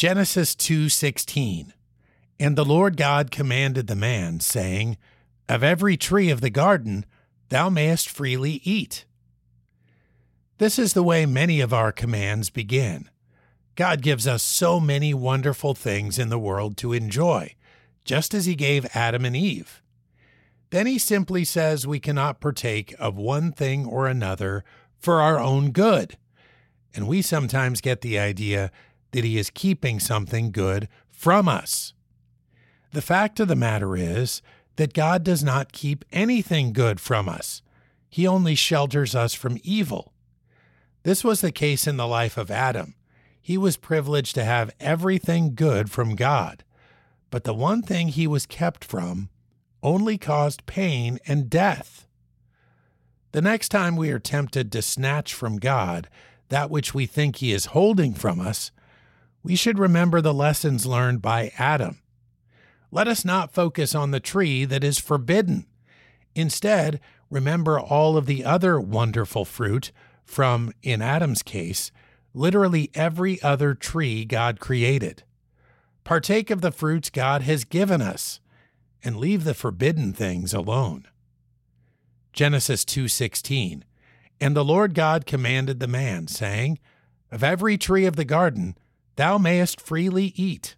Genesis 2:16 And the Lord God commanded the man saying, Of every tree of the garden thou mayest freely eat. This is the way many of our commands begin. God gives us so many wonderful things in the world to enjoy, just as he gave Adam and Eve. Then he simply says we cannot partake of one thing or another for our own good. And we sometimes get the idea that he is keeping something good from us. The fact of the matter is that God does not keep anything good from us, he only shelters us from evil. This was the case in the life of Adam. He was privileged to have everything good from God, but the one thing he was kept from only caused pain and death. The next time we are tempted to snatch from God that which we think he is holding from us, we should remember the lessons learned by Adam. Let us not focus on the tree that is forbidden. Instead, remember all of the other wonderful fruit from, in Adam's case, literally every other tree God created. Partake of the fruits God has given us and leave the forbidden things alone. Genesis 2:16 And the Lord God commanded the man saying, Of every tree of the garden thou mayest freely eat,